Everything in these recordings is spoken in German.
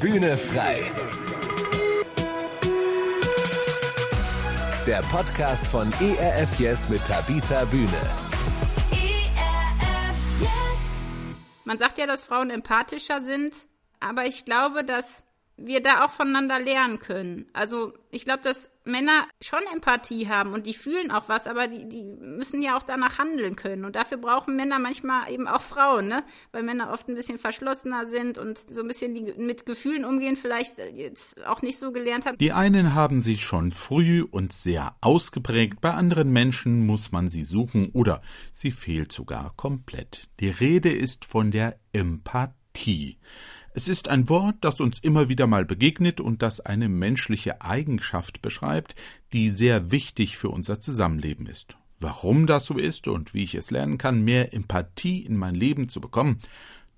Bühne frei. Der Podcast von ERF Yes mit Tabita Bühne. ERF Yes. Man sagt ja, dass Frauen empathischer sind, aber ich glaube, dass wir da auch voneinander lernen können. Also ich glaube, dass Männer schon Empathie haben und die fühlen auch was, aber die, die müssen ja auch danach handeln können. Und dafür brauchen Männer manchmal eben auch Frauen, ne? Weil Männer oft ein bisschen verschlossener sind und so ein bisschen die, mit Gefühlen umgehen, vielleicht jetzt auch nicht so gelernt haben. Die einen haben sie schon früh und sehr ausgeprägt, bei anderen Menschen muss man sie suchen oder sie fehlt sogar komplett. Die Rede ist von der Empathie. Es ist ein Wort, das uns immer wieder mal begegnet und das eine menschliche Eigenschaft beschreibt, die sehr wichtig für unser Zusammenleben ist. Warum das so ist und wie ich es lernen kann, mehr Empathie in mein Leben zu bekommen,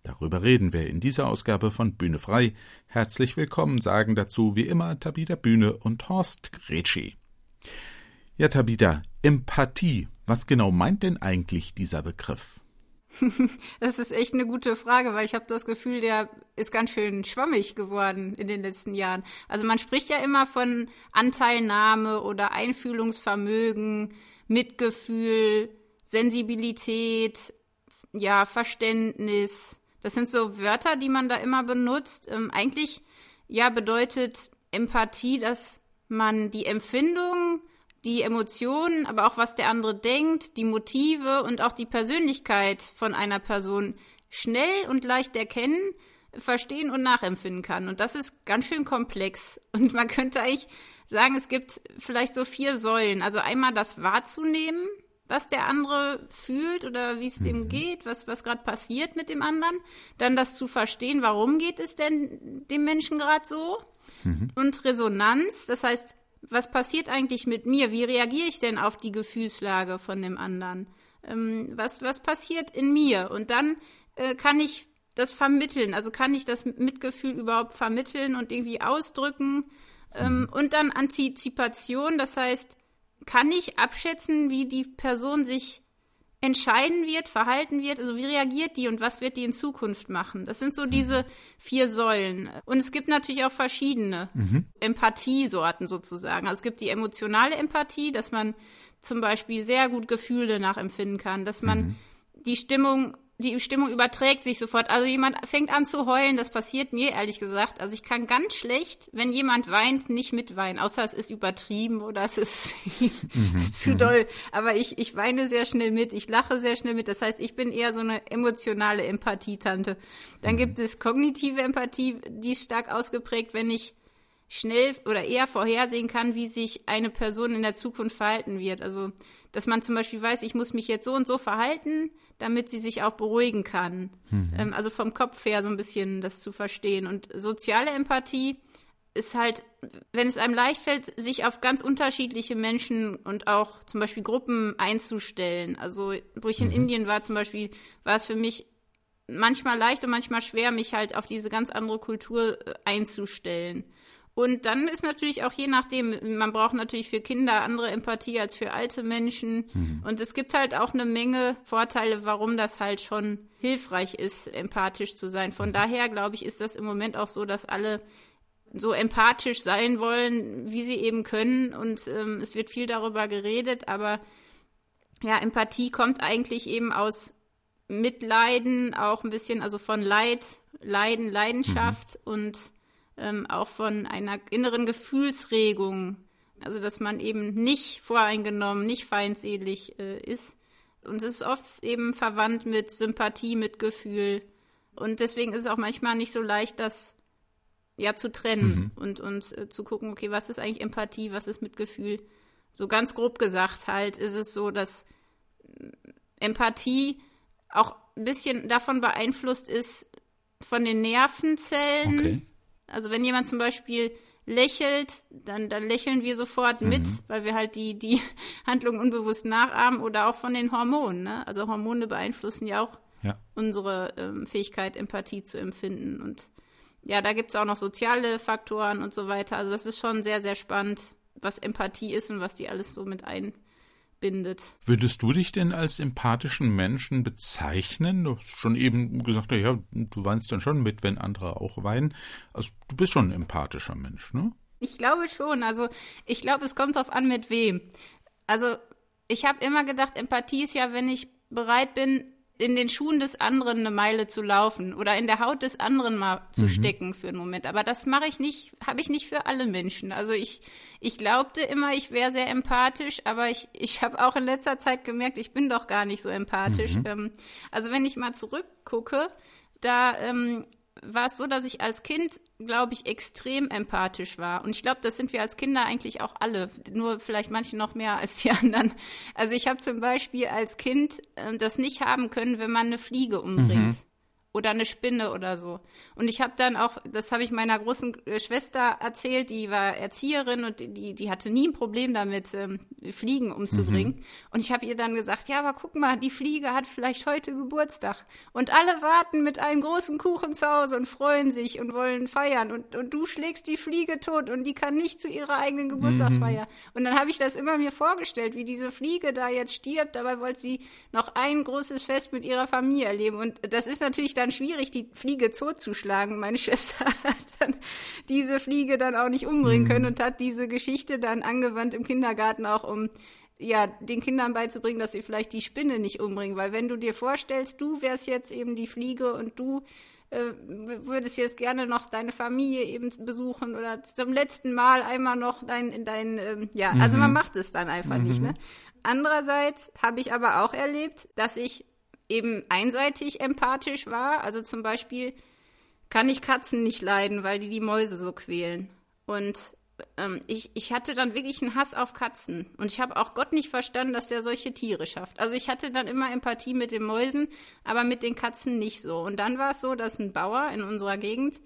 darüber reden wir in dieser Ausgabe von Bühne frei. Herzlich willkommen sagen dazu wie immer Tabita Bühne und Horst Gretschi. Ja, Tabita, Empathie. Was genau meint denn eigentlich dieser Begriff? Das ist echt eine gute Frage, weil ich habe das Gefühl, der ist ganz schön schwammig geworden in den letzten Jahren. Also man spricht ja immer von Anteilnahme oder Einfühlungsvermögen, Mitgefühl, Sensibilität, ja, Verständnis. Das sind so Wörter, die man da immer benutzt. Ähm, eigentlich ja bedeutet Empathie, dass man die Empfindung die Emotionen, aber auch was der andere denkt, die Motive und auch die Persönlichkeit von einer Person schnell und leicht erkennen, verstehen und nachempfinden kann. Und das ist ganz schön komplex. Und man könnte eigentlich sagen, es gibt vielleicht so vier Säulen. Also einmal das wahrzunehmen, was der andere fühlt oder wie es mhm. dem geht, was, was gerade passiert mit dem anderen. Dann das zu verstehen, warum geht es denn dem Menschen gerade so. Mhm. Und Resonanz, das heißt, was passiert eigentlich mit mir? Wie reagiere ich denn auf die Gefühlslage von dem anderen? Ähm, was, was passiert in mir? Und dann äh, kann ich das vermitteln, also kann ich das Mitgefühl überhaupt vermitteln und irgendwie ausdrücken. Ähm, mhm. und dann Antizipation, das heißt, kann ich abschätzen, wie die Person sich entscheiden wird, verhalten wird, also wie reagiert die und was wird die in Zukunft machen. Das sind so mhm. diese vier Säulen. Und es gibt natürlich auch verschiedene mhm. Empathiesorten sozusagen. Also es gibt die emotionale Empathie, dass man zum Beispiel sehr gut Gefühle nachempfinden kann, dass man mhm. die Stimmung die Stimmung überträgt sich sofort. Also jemand fängt an zu heulen, das passiert mir ehrlich gesagt. Also ich kann ganz schlecht, wenn jemand weint, nicht mitweinen, außer es ist übertrieben oder es ist mhm. zu mhm. doll. Aber ich, ich weine sehr schnell mit, ich lache sehr schnell mit. Das heißt, ich bin eher so eine emotionale Empathie-Tante. Dann mhm. gibt es kognitive Empathie, die ist stark ausgeprägt, wenn ich schnell oder eher vorhersehen kann, wie sich eine Person in der Zukunft verhalten wird. Also, dass man zum Beispiel weiß, ich muss mich jetzt so und so verhalten, damit sie sich auch beruhigen kann. Mhm. Ähm, also vom Kopf her so ein bisschen das zu verstehen. Und soziale Empathie ist halt, wenn es einem leicht fällt, sich auf ganz unterschiedliche Menschen und auch zum Beispiel Gruppen einzustellen. Also, wo ich in mhm. Indien war zum Beispiel, war es für mich manchmal leicht und manchmal schwer, mich halt auf diese ganz andere Kultur äh, einzustellen. Und dann ist natürlich auch je nachdem, man braucht natürlich für Kinder andere Empathie als für alte Menschen. Mhm. Und es gibt halt auch eine Menge Vorteile, warum das halt schon hilfreich ist, empathisch zu sein. Von mhm. daher, glaube ich, ist das im Moment auch so, dass alle so empathisch sein wollen, wie sie eben können. Und ähm, es wird viel darüber geredet, aber ja, Empathie kommt eigentlich eben aus Mitleiden, auch ein bisschen, also von Leid, Leiden, Leidenschaft mhm. und ähm, auch von einer inneren Gefühlsregung. Also, dass man eben nicht voreingenommen, nicht feindselig äh, ist. Und es ist oft eben verwandt mit Sympathie, mit Gefühl. Und deswegen ist es auch manchmal nicht so leicht, das ja zu trennen mhm. und, und äh, zu gucken, okay, was ist eigentlich Empathie, was ist Mitgefühl. So ganz grob gesagt halt ist es so, dass Empathie auch ein bisschen davon beeinflusst ist von den Nervenzellen, okay. Also wenn jemand zum Beispiel lächelt, dann, dann lächeln wir sofort mhm. mit, weil wir halt die, die Handlung unbewusst nachahmen oder auch von den Hormonen. Ne? Also Hormone beeinflussen ja auch ja. unsere ähm, Fähigkeit, Empathie zu empfinden. Und ja, da gibt es auch noch soziale Faktoren und so weiter. Also das ist schon sehr, sehr spannend, was Empathie ist und was die alles so mit einbezieht. Bindet. Würdest du dich denn als empathischen Menschen bezeichnen? Du hast schon eben gesagt, ja, du weinst dann schon mit, wenn andere auch weinen. Also du bist schon ein empathischer Mensch, ne? Ich glaube schon. Also ich glaube, es kommt darauf an, mit wem. Also ich habe immer gedacht, Empathie ist ja, wenn ich bereit bin, in den Schuhen des anderen eine Meile zu laufen oder in der Haut des anderen mal zu mhm. stecken für einen Moment. Aber das mache ich nicht, habe ich nicht für alle Menschen. Also ich, ich glaubte immer, ich wäre sehr empathisch, aber ich, ich habe auch in letzter Zeit gemerkt, ich bin doch gar nicht so empathisch. Mhm. Ähm, also wenn ich mal zurückgucke, da ähm, war es so, dass ich als Kind, glaube ich, extrem empathisch war. Und ich glaube, das sind wir als Kinder eigentlich auch alle. Nur vielleicht manche noch mehr als die anderen. Also ich habe zum Beispiel als Kind äh, das nicht haben können, wenn man eine Fliege umbringt. Mhm oder eine Spinne oder so. Und ich habe dann auch, das habe ich meiner großen äh, Schwester erzählt, die war Erzieherin und die, die hatte nie ein Problem damit, ähm, Fliegen umzubringen. Mhm. Und ich habe ihr dann gesagt, ja, aber guck mal, die Fliege hat vielleicht heute Geburtstag. Und alle warten mit einem großen Kuchen zu Hause und freuen sich und wollen feiern. Und, und du schlägst die Fliege tot und die kann nicht zu ihrer eigenen Geburtstagsfeier. Mhm. Und dann habe ich das immer mir vorgestellt, wie diese Fliege da jetzt stirbt, dabei wollte sie noch ein großes Fest mit ihrer Familie erleben. Und das ist natürlich dann schwierig, die Fliege zuzuschlagen. Meine Schwester hat dann diese Fliege dann auch nicht umbringen können mhm. und hat diese Geschichte dann angewandt im Kindergarten auch, um ja, den Kindern beizubringen, dass sie vielleicht die Spinne nicht umbringen. Weil wenn du dir vorstellst, du wärst jetzt eben die Fliege und du äh, würdest jetzt gerne noch deine Familie eben besuchen oder zum letzten Mal einmal noch dein, dein ähm, ja, mhm. also man mhm. macht es dann einfach mhm. nicht, ne? Andererseits habe ich aber auch erlebt, dass ich eben einseitig empathisch war. Also zum Beispiel kann ich Katzen nicht leiden, weil die die Mäuse so quälen. Und ähm, ich, ich hatte dann wirklich einen Hass auf Katzen. Und ich habe auch Gott nicht verstanden, dass der solche Tiere schafft. Also ich hatte dann immer Empathie mit den Mäusen, aber mit den Katzen nicht so. Und dann war es so, dass ein Bauer in unserer Gegend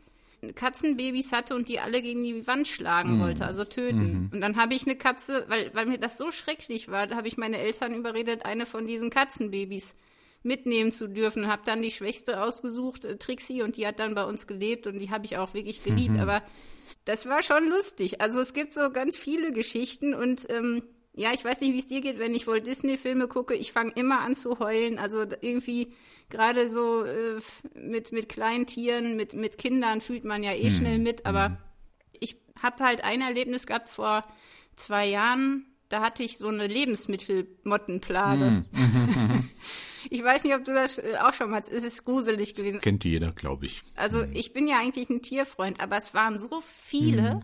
Katzenbabys hatte und die alle gegen die Wand schlagen mhm. wollte, also töten. Mhm. Und dann habe ich eine Katze, weil, weil mir das so schrecklich war, da habe ich meine Eltern überredet, eine von diesen Katzenbabys mitnehmen zu dürfen. Habe dann die Schwächste ausgesucht, äh, Trixie, und die hat dann bei uns gelebt und die habe ich auch wirklich geliebt. Mhm. Aber das war schon lustig. Also es gibt so ganz viele Geschichten und ähm, ja, ich weiß nicht, wie es dir geht, wenn ich Walt Disney-Filme gucke. Ich fange immer an zu heulen. Also irgendwie gerade so äh, mit, mit kleinen Tieren, mit, mit Kindern fühlt man ja eh mhm. schnell mit. Aber mhm. ich habe halt ein Erlebnis gehabt vor zwei Jahren da hatte ich so eine Lebensmittelmottenplage. Mm. ich weiß nicht, ob du das äh, auch schon mal, es ist gruselig gewesen. Kennt jeder, glaube ich. Also mm. ich bin ja eigentlich ein Tierfreund, aber es waren so viele. Mm.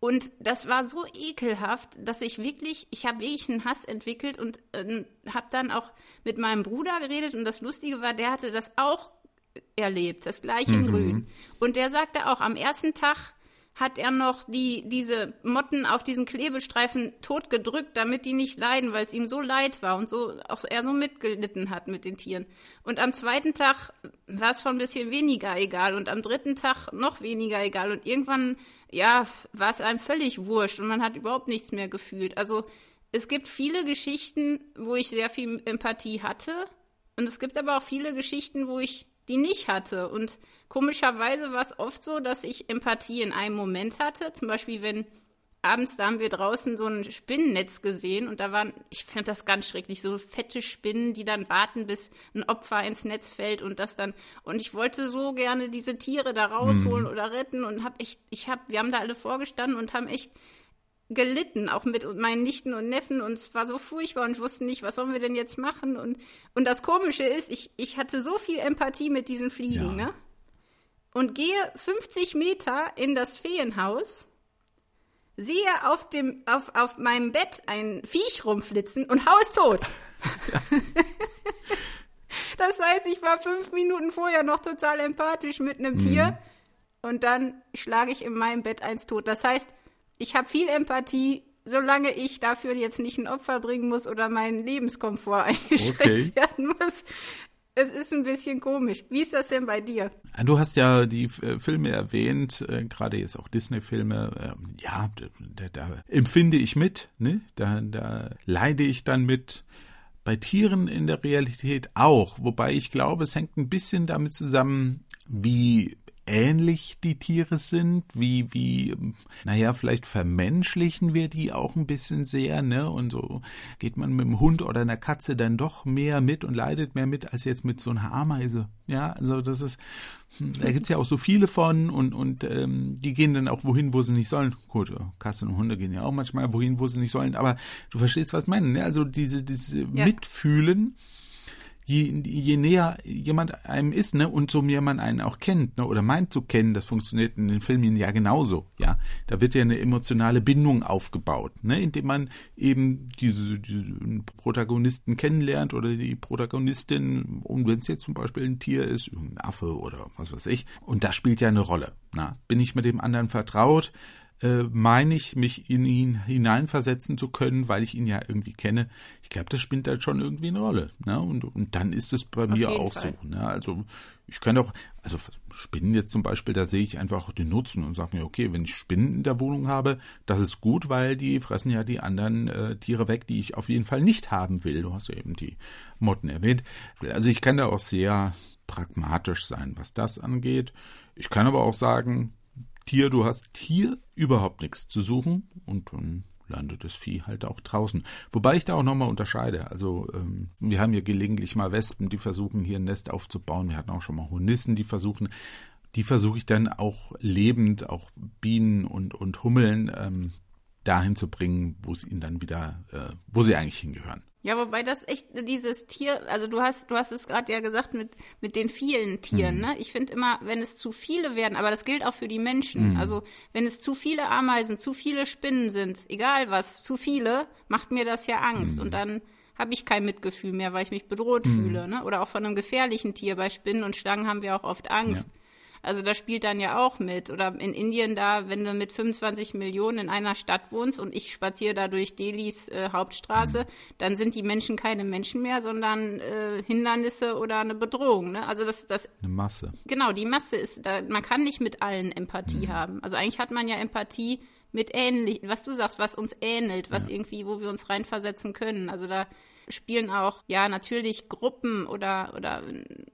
Und das war so ekelhaft, dass ich wirklich, ich habe wirklich einen Hass entwickelt und äh, habe dann auch mit meinem Bruder geredet. Und das Lustige war, der hatte das auch erlebt, das gleiche in mhm. Grün. Und der sagte auch, am ersten Tag hat er noch die, diese Motten auf diesen Klebestreifen totgedrückt, damit die nicht leiden, weil es ihm so leid war und so auch er so mitgelitten hat mit den Tieren. Und am zweiten Tag war es schon ein bisschen weniger egal und am dritten Tag noch weniger egal und irgendwann, ja, war es einem völlig wurscht und man hat überhaupt nichts mehr gefühlt. Also es gibt viele Geschichten, wo ich sehr viel Empathie hatte und es gibt aber auch viele Geschichten, wo ich die nicht hatte. Und komischerweise war es oft so, dass ich Empathie in einem Moment hatte. Zum Beispiel, wenn abends, da haben wir draußen so ein Spinnennetz gesehen und da waren, ich fand das ganz schrecklich, so fette Spinnen, die dann warten, bis ein Opfer ins Netz fällt und das dann, und ich wollte so gerne diese Tiere da rausholen mhm. oder retten und hab echt, ich hab, wir haben da alle vorgestanden und haben echt gelitten, auch mit meinen Nichten und Neffen und es war so furchtbar und wussten nicht, was sollen wir denn jetzt machen und und das Komische ist, ich ich hatte so viel Empathie mit diesen Fliegen, ja. ne? Und gehe 50 Meter in das Feenhaus, sehe auf dem auf auf meinem Bett ein Viech rumflitzen und hau es tot. das heißt, ich war fünf Minuten vorher noch total empathisch mit einem mhm. Tier und dann schlage ich in meinem Bett eins tot. Das heißt, ich habe viel Empathie, solange ich dafür jetzt nicht ein Opfer bringen muss oder mein Lebenskomfort eingeschränkt okay. werden muss. Es ist ein bisschen komisch. Wie ist das denn bei dir? Du hast ja die äh, Filme erwähnt, äh, gerade jetzt auch Disney-Filme. Äh, ja, da, da, empfinde ich mit, ne? Da, da leide ich dann mit. Bei Tieren in der Realität auch, wobei ich glaube, es hängt ein bisschen damit zusammen, wie ähnlich die Tiere sind, wie, wie, naja, vielleicht vermenschlichen wir die auch ein bisschen sehr, ne? Und so geht man mit dem Hund oder einer Katze dann doch mehr mit und leidet mehr mit als jetzt mit so einer Ameise. Ja, also das ist, da gibt's ja auch so viele von und, und ähm, die gehen dann auch wohin, wo sie nicht sollen. Gut, Katzen und Hunde gehen ja auch manchmal wohin, wo sie nicht sollen, aber du verstehst, was ich meine, ne? Also diese, diese ja. Mitfühlen, je, je näher jemand einem ist, ne, und so mehr man einen auch kennt, ne, oder meint zu kennen, das funktioniert in den Filmen ja genauso, ja. Da wird ja eine emotionale Bindung aufgebaut, ne, indem man eben diese, diese Protagonisten kennenlernt oder die Protagonistin, und wenn es jetzt zum Beispiel ein Tier ist, ein Affe oder was weiß ich, und das spielt ja eine Rolle. Na, bin ich mit dem anderen vertraut? äh, meine ich, mich in ihn hineinversetzen zu können, weil ich ihn ja irgendwie kenne. Ich glaube, das spielt halt schon irgendwie eine Rolle. Ne? Und, und dann ist es bei Auf mir auch Fall. so. Ne? Also ich kann auch, also Spinnen jetzt zum Beispiel, da sehe ich einfach den Nutzen und sage mir, okay, wenn ich Spinnen in der Wohnung habe, das ist gut, weil die fressen ja die anderen äh, Tiere weg, die ich auf jeden Fall nicht haben will. Du hast ja eben die Motten erwähnt. Also ich kann da auch sehr pragmatisch sein, was das angeht. Ich kann aber auch sagen, Tier, du hast hier überhaupt nichts zu suchen und dann landet das Vieh halt auch draußen. Wobei ich da auch nochmal unterscheide. Also ähm, wir haben hier gelegentlich mal Wespen, die versuchen hier ein Nest aufzubauen. Wir hatten auch schon mal Hornissen, die versuchen. Die versuche ich dann auch lebend, auch Bienen und, und Hummeln ähm, dahin zu bringen, wo es ihnen dann wieder, äh, wo sie eigentlich hingehören. Ja, wobei das echt dieses Tier, also du hast, du hast es gerade ja gesagt mit, mit den vielen Tieren, mhm. ne? Ich finde immer, wenn es zu viele werden, aber das gilt auch für die Menschen. Mhm. Also wenn es zu viele Ameisen, zu viele Spinnen sind, egal was, zu viele, macht mir das ja Angst. Mhm. Und dann habe ich kein Mitgefühl mehr, weil ich mich bedroht mhm. fühle, ne? Oder auch von einem gefährlichen Tier. Bei Spinnen und Schlangen haben wir auch oft Angst. Ja. Also das spielt dann ja auch mit. Oder in Indien da, wenn du mit 25 Millionen in einer Stadt wohnst und ich spaziere da durch Delis äh, Hauptstraße, dann sind die Menschen keine Menschen mehr, sondern äh, Hindernisse oder eine Bedrohung. Ne? Also das, das eine Masse. Genau, die Masse ist, da, man kann nicht mit allen Empathie mhm. haben. Also eigentlich hat man ja Empathie mit ähnlich, was du sagst, was uns ähnelt, was ja. irgendwie, wo wir uns reinversetzen können. Also da spielen auch, ja, natürlich Gruppen oder, oder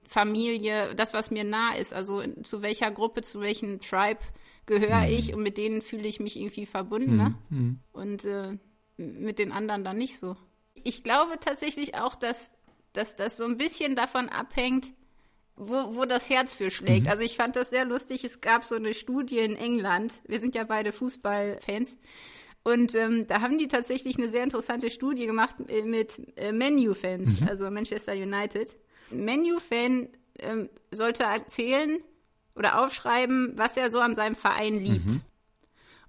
Familie, das, was mir nah ist. Also zu welcher Gruppe, zu welchem Tribe gehöre mhm. ich und mit denen fühle ich mich irgendwie verbunden. Ne? Mhm. Ne? Und äh, mit den anderen dann nicht so. Ich glaube tatsächlich auch, dass, dass das so ein bisschen davon abhängt, wo, wo das Herz für schlägt. Mhm. Also ich fand das sehr lustig. Es gab so eine Studie in England. Wir sind ja beide Fußballfans. Und ähm, da haben die tatsächlich eine sehr interessante Studie gemacht äh, mit äh, Menu-Fans, mhm. also Manchester United. Menu-Fan ähm, sollte erzählen oder aufschreiben, was er so an seinem Verein liebt. Mhm.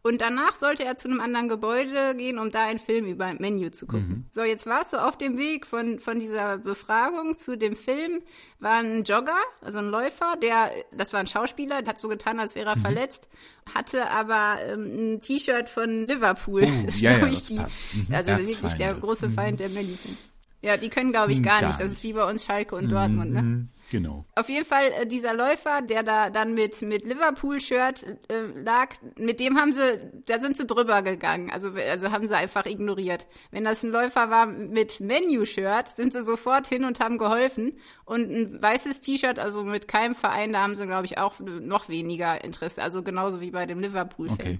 Und danach sollte er zu einem anderen Gebäude gehen, um da einen Film über ein Menü zu gucken. Mhm. So, jetzt war es so auf dem Weg von, von dieser Befragung zu dem Film, war ein Jogger, also ein Läufer, der, das war ein Schauspieler, der hat so getan, als wäre er mhm. verletzt, hatte aber ähm, ein T-Shirt von Liverpool. Oh, ist, ja, ja, ich, die, mhm. Also wirklich der große Feind mhm. der Menü. Ja, die können, glaube ich, gar, gar nicht. Das ist wie bei uns Schalke und Dortmund, ne? Genau. Auf jeden Fall äh, dieser Läufer, der da dann mit mit Liverpool-Shirt äh, lag, mit dem haben sie, da sind sie drüber gegangen. Also also haben sie einfach ignoriert. Wenn das ein Läufer war mit Menu-Shirt, sind sie sofort hin und haben geholfen. Und ein weißes T-Shirt, also mit keinem Verein, da haben sie glaube ich auch noch weniger Interesse. Also genauso wie bei dem Liverpool-Film. Okay.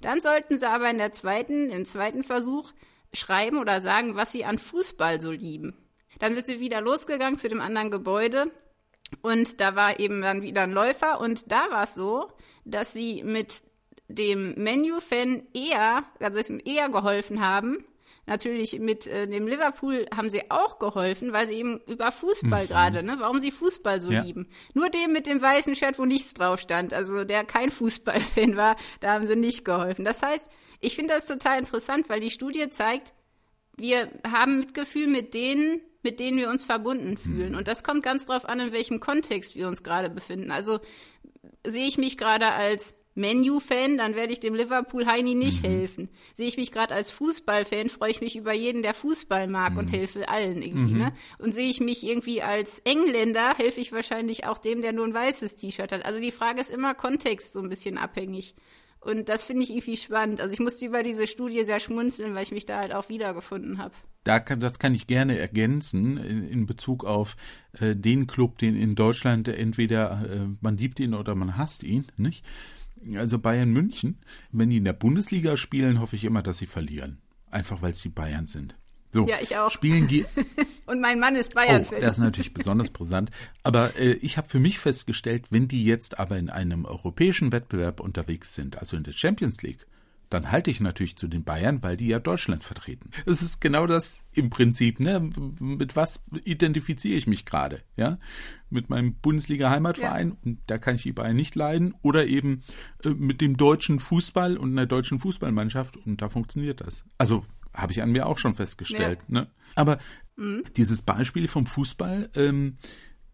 Dann sollten sie aber in der zweiten, im zweiten Versuch schreiben oder sagen, was sie an Fußball so lieben. Dann sind sie wieder losgegangen zu dem anderen Gebäude und da war eben dann wieder ein Läufer und da war es so, dass sie mit dem Menu-Fan eher, also ihm eher geholfen haben. Natürlich mit äh, dem Liverpool haben sie auch geholfen, weil sie eben über Fußball mhm. gerade, ne, warum sie Fußball so ja. lieben. Nur dem mit dem weißen Shirt, wo nichts drauf stand, also der kein Fußballfan war, da haben sie nicht geholfen. Das heißt, ich finde das total interessant, weil die Studie zeigt, wir haben Mitgefühl mit denen, mit denen wir uns verbunden fühlen. Und das kommt ganz drauf an, in welchem Kontext wir uns gerade befinden. Also sehe ich mich gerade als Menu-Fan, dann werde ich dem Liverpool-Heini nicht mhm. helfen. Sehe ich mich gerade als Fußball-Fan, freue ich mich über jeden, der Fußball mag mhm. und helfe allen irgendwie. Mhm. Ne? Und sehe ich mich irgendwie als Engländer, helfe ich wahrscheinlich auch dem, der nur ein weißes T-Shirt hat. Also die Frage ist immer Kontext so ein bisschen abhängig. Und das finde ich irgendwie spannend. Also ich musste über diese Studie sehr schmunzeln, weil ich mich da halt auch wiedergefunden habe. Da kann, das kann ich gerne ergänzen in, in Bezug auf äh, den Club, den in Deutschland entweder äh, man liebt ihn oder man hasst ihn, nicht? Also Bayern München, wenn die in der Bundesliga spielen, hoffe ich immer, dass sie verlieren. Einfach weil es die Bayern sind. So, ja, ich auch. Spielen die. Und mein Mann ist Bayern-Fan. Oh, das ist natürlich besonders brisant. Aber äh, ich habe für mich festgestellt, wenn die jetzt aber in einem europäischen Wettbewerb unterwegs sind, also in der Champions League, dann halte ich natürlich zu den Bayern, weil die ja Deutschland vertreten. Es ist genau das im Prinzip, ne? Mit was identifiziere ich mich gerade, ja? Mit meinem Bundesliga-Heimatverein ja. und da kann ich die Bayern nicht leiden oder eben äh, mit dem deutschen Fußball und einer deutschen Fußballmannschaft und da funktioniert das. Also habe ich an mir auch schon festgestellt. Ja. Ne? Aber mhm. dieses Beispiel vom Fußball, ähm,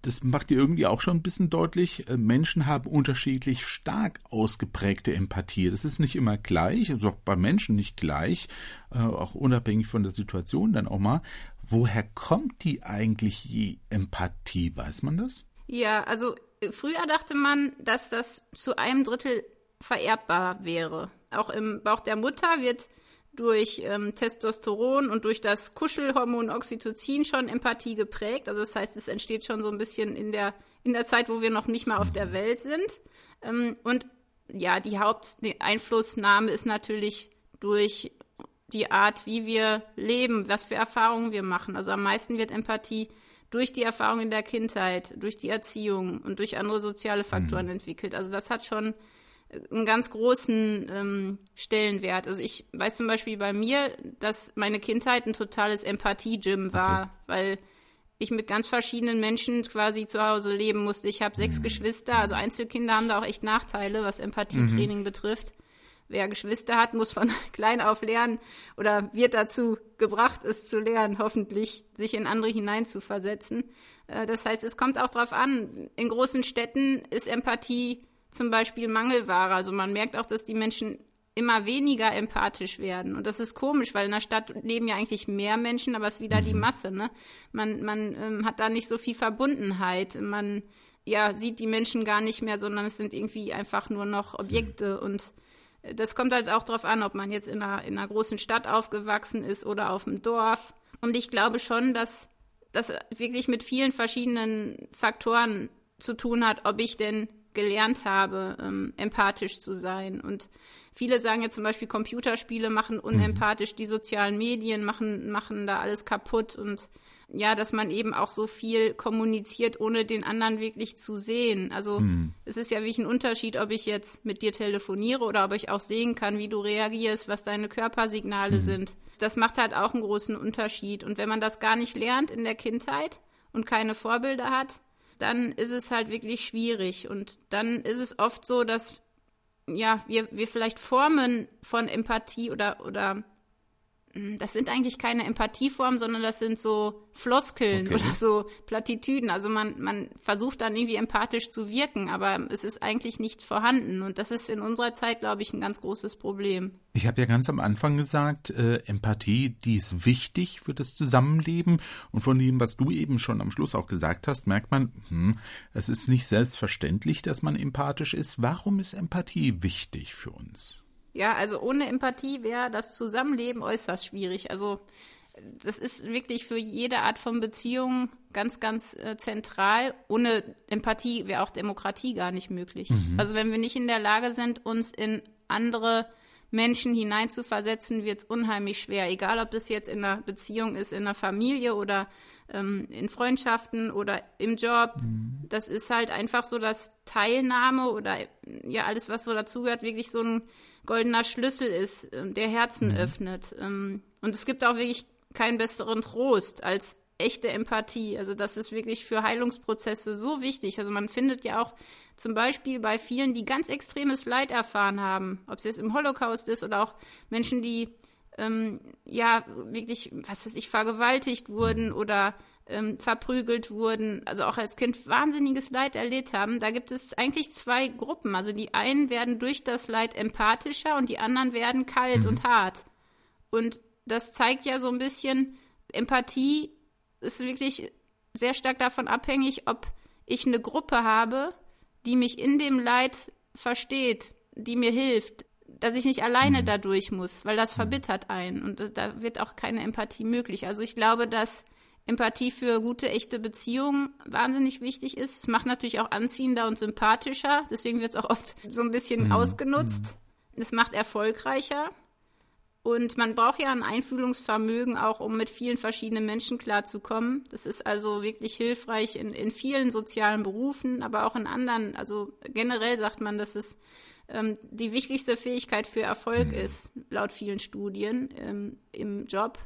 das macht dir irgendwie auch schon ein bisschen deutlich, äh, Menschen haben unterschiedlich stark ausgeprägte Empathie. Das ist nicht immer gleich, also auch bei Menschen nicht gleich, äh, auch unabhängig von der Situation dann auch mal. Woher kommt die eigentlich, die Empathie? Weiß man das? Ja, also äh, früher dachte man, dass das zu einem Drittel vererbbar wäre. Auch im Bauch der Mutter wird durch ähm, Testosteron und durch das Kuschelhormon Oxytocin schon Empathie geprägt. Also das heißt, es entsteht schon so ein bisschen in der, in der Zeit, wo wir noch nicht mal auf der Welt sind. Ähm, und ja, die Haupteinflussnahme ist natürlich durch die Art, wie wir leben, was für Erfahrungen wir machen. Also am meisten wird Empathie durch die Erfahrung in der Kindheit, durch die Erziehung und durch andere soziale Faktoren mhm. entwickelt. Also das hat schon einen ganz großen ähm, Stellenwert. Also ich weiß zum Beispiel bei mir, dass meine Kindheit ein totales Empathie-Gym war, okay. weil ich mit ganz verschiedenen Menschen quasi zu Hause leben musste. Ich habe sechs mhm. Geschwister, also Einzelkinder haben da auch echt Nachteile, was Empathietraining mhm. betrifft. Wer Geschwister hat, muss von klein auf lernen oder wird dazu gebracht, es zu lernen, hoffentlich, sich in andere hineinzuversetzen. Äh, das heißt, es kommt auch darauf an, in großen Städten ist Empathie zum Beispiel Mangelware. Also man merkt auch, dass die Menschen immer weniger empathisch werden. Und das ist komisch, weil in der Stadt leben ja eigentlich mehr Menschen, aber es ist wieder mhm. die Masse. Ne? Man, man ähm, hat da nicht so viel Verbundenheit. Man ja, sieht die Menschen gar nicht mehr, sondern es sind irgendwie einfach nur noch Objekte. Und äh, das kommt halt auch darauf an, ob man jetzt in einer, in einer großen Stadt aufgewachsen ist oder auf dem Dorf. Und ich glaube schon, dass das wirklich mit vielen verschiedenen Faktoren zu tun hat, ob ich denn gelernt habe, ähm, empathisch zu sein. Und viele sagen ja zum Beispiel, Computerspiele machen unempathisch, mhm. die sozialen Medien machen, machen da alles kaputt und ja, dass man eben auch so viel kommuniziert, ohne den anderen wirklich zu sehen. Also mhm. es ist ja wirklich ein Unterschied, ob ich jetzt mit dir telefoniere oder ob ich auch sehen kann, wie du reagierst, was deine Körpersignale mhm. sind. Das macht halt auch einen großen Unterschied. Und wenn man das gar nicht lernt in der Kindheit und keine Vorbilder hat, dann ist es halt wirklich schwierig. Und dann ist es oft so, dass ja, wir, wir vielleicht Formen von Empathie oder, oder das sind eigentlich keine Empathieformen, sondern das sind so Floskeln okay. oder so Plattitüden. Also man, man versucht dann irgendwie empathisch zu wirken, aber es ist eigentlich nicht vorhanden. Und das ist in unserer Zeit, glaube ich, ein ganz großes Problem. Ich habe ja ganz am Anfang gesagt, äh, Empathie, die ist wichtig für das Zusammenleben. Und von dem, was du eben schon am Schluss auch gesagt hast, merkt man, hm, es ist nicht selbstverständlich, dass man empathisch ist. Warum ist Empathie wichtig für uns? Ja, also ohne Empathie wäre das Zusammenleben äußerst schwierig. Also das ist wirklich für jede Art von Beziehung ganz, ganz äh, zentral. Ohne Empathie wäre auch Demokratie gar nicht möglich. Mhm. Also wenn wir nicht in der Lage sind, uns in andere Menschen hineinzuversetzen, wird es unheimlich schwer. Egal, ob das jetzt in einer Beziehung ist, in einer Familie oder ähm, in Freundschaften oder im Job. Mhm. Das ist halt einfach so, dass Teilnahme oder ja alles, was so dazugehört, wirklich so ein goldener Schlüssel ist, ähm, der Herzen mhm. öffnet. Ähm, und es gibt auch wirklich keinen besseren Trost als echte Empathie. Also das ist wirklich für Heilungsprozesse so wichtig. Also man findet ja auch zum Beispiel bei vielen, die ganz extremes Leid erfahren haben, ob es jetzt im Holocaust ist oder auch Menschen, die ähm, ja wirklich, was weiß ich, vergewaltigt wurden oder ähm, verprügelt wurden, also auch als Kind wahnsinniges Leid erlebt haben, da gibt es eigentlich zwei Gruppen. Also die einen werden durch das Leid empathischer und die anderen werden kalt mhm. und hart. Und das zeigt ja so ein bisschen, Empathie ist wirklich sehr stark davon abhängig, ob ich eine Gruppe habe, die mich in dem Leid versteht, die mir hilft, dass ich nicht alleine mhm. dadurch muss, weil das mhm. verbittert einen und da wird auch keine Empathie möglich. Also ich glaube, dass Empathie für gute, echte Beziehungen wahnsinnig wichtig ist. Es macht natürlich auch anziehender und sympathischer, deswegen wird es auch oft so ein bisschen mhm. ausgenutzt. Mhm. Es macht erfolgreicher. Und man braucht ja ein Einfühlungsvermögen auch, um mit vielen verschiedenen Menschen klarzukommen. Das ist also wirklich hilfreich in, in vielen sozialen Berufen, aber auch in anderen. Also generell sagt man, dass es ähm, die wichtigste Fähigkeit für Erfolg mhm. ist, laut vielen Studien ähm, im Job.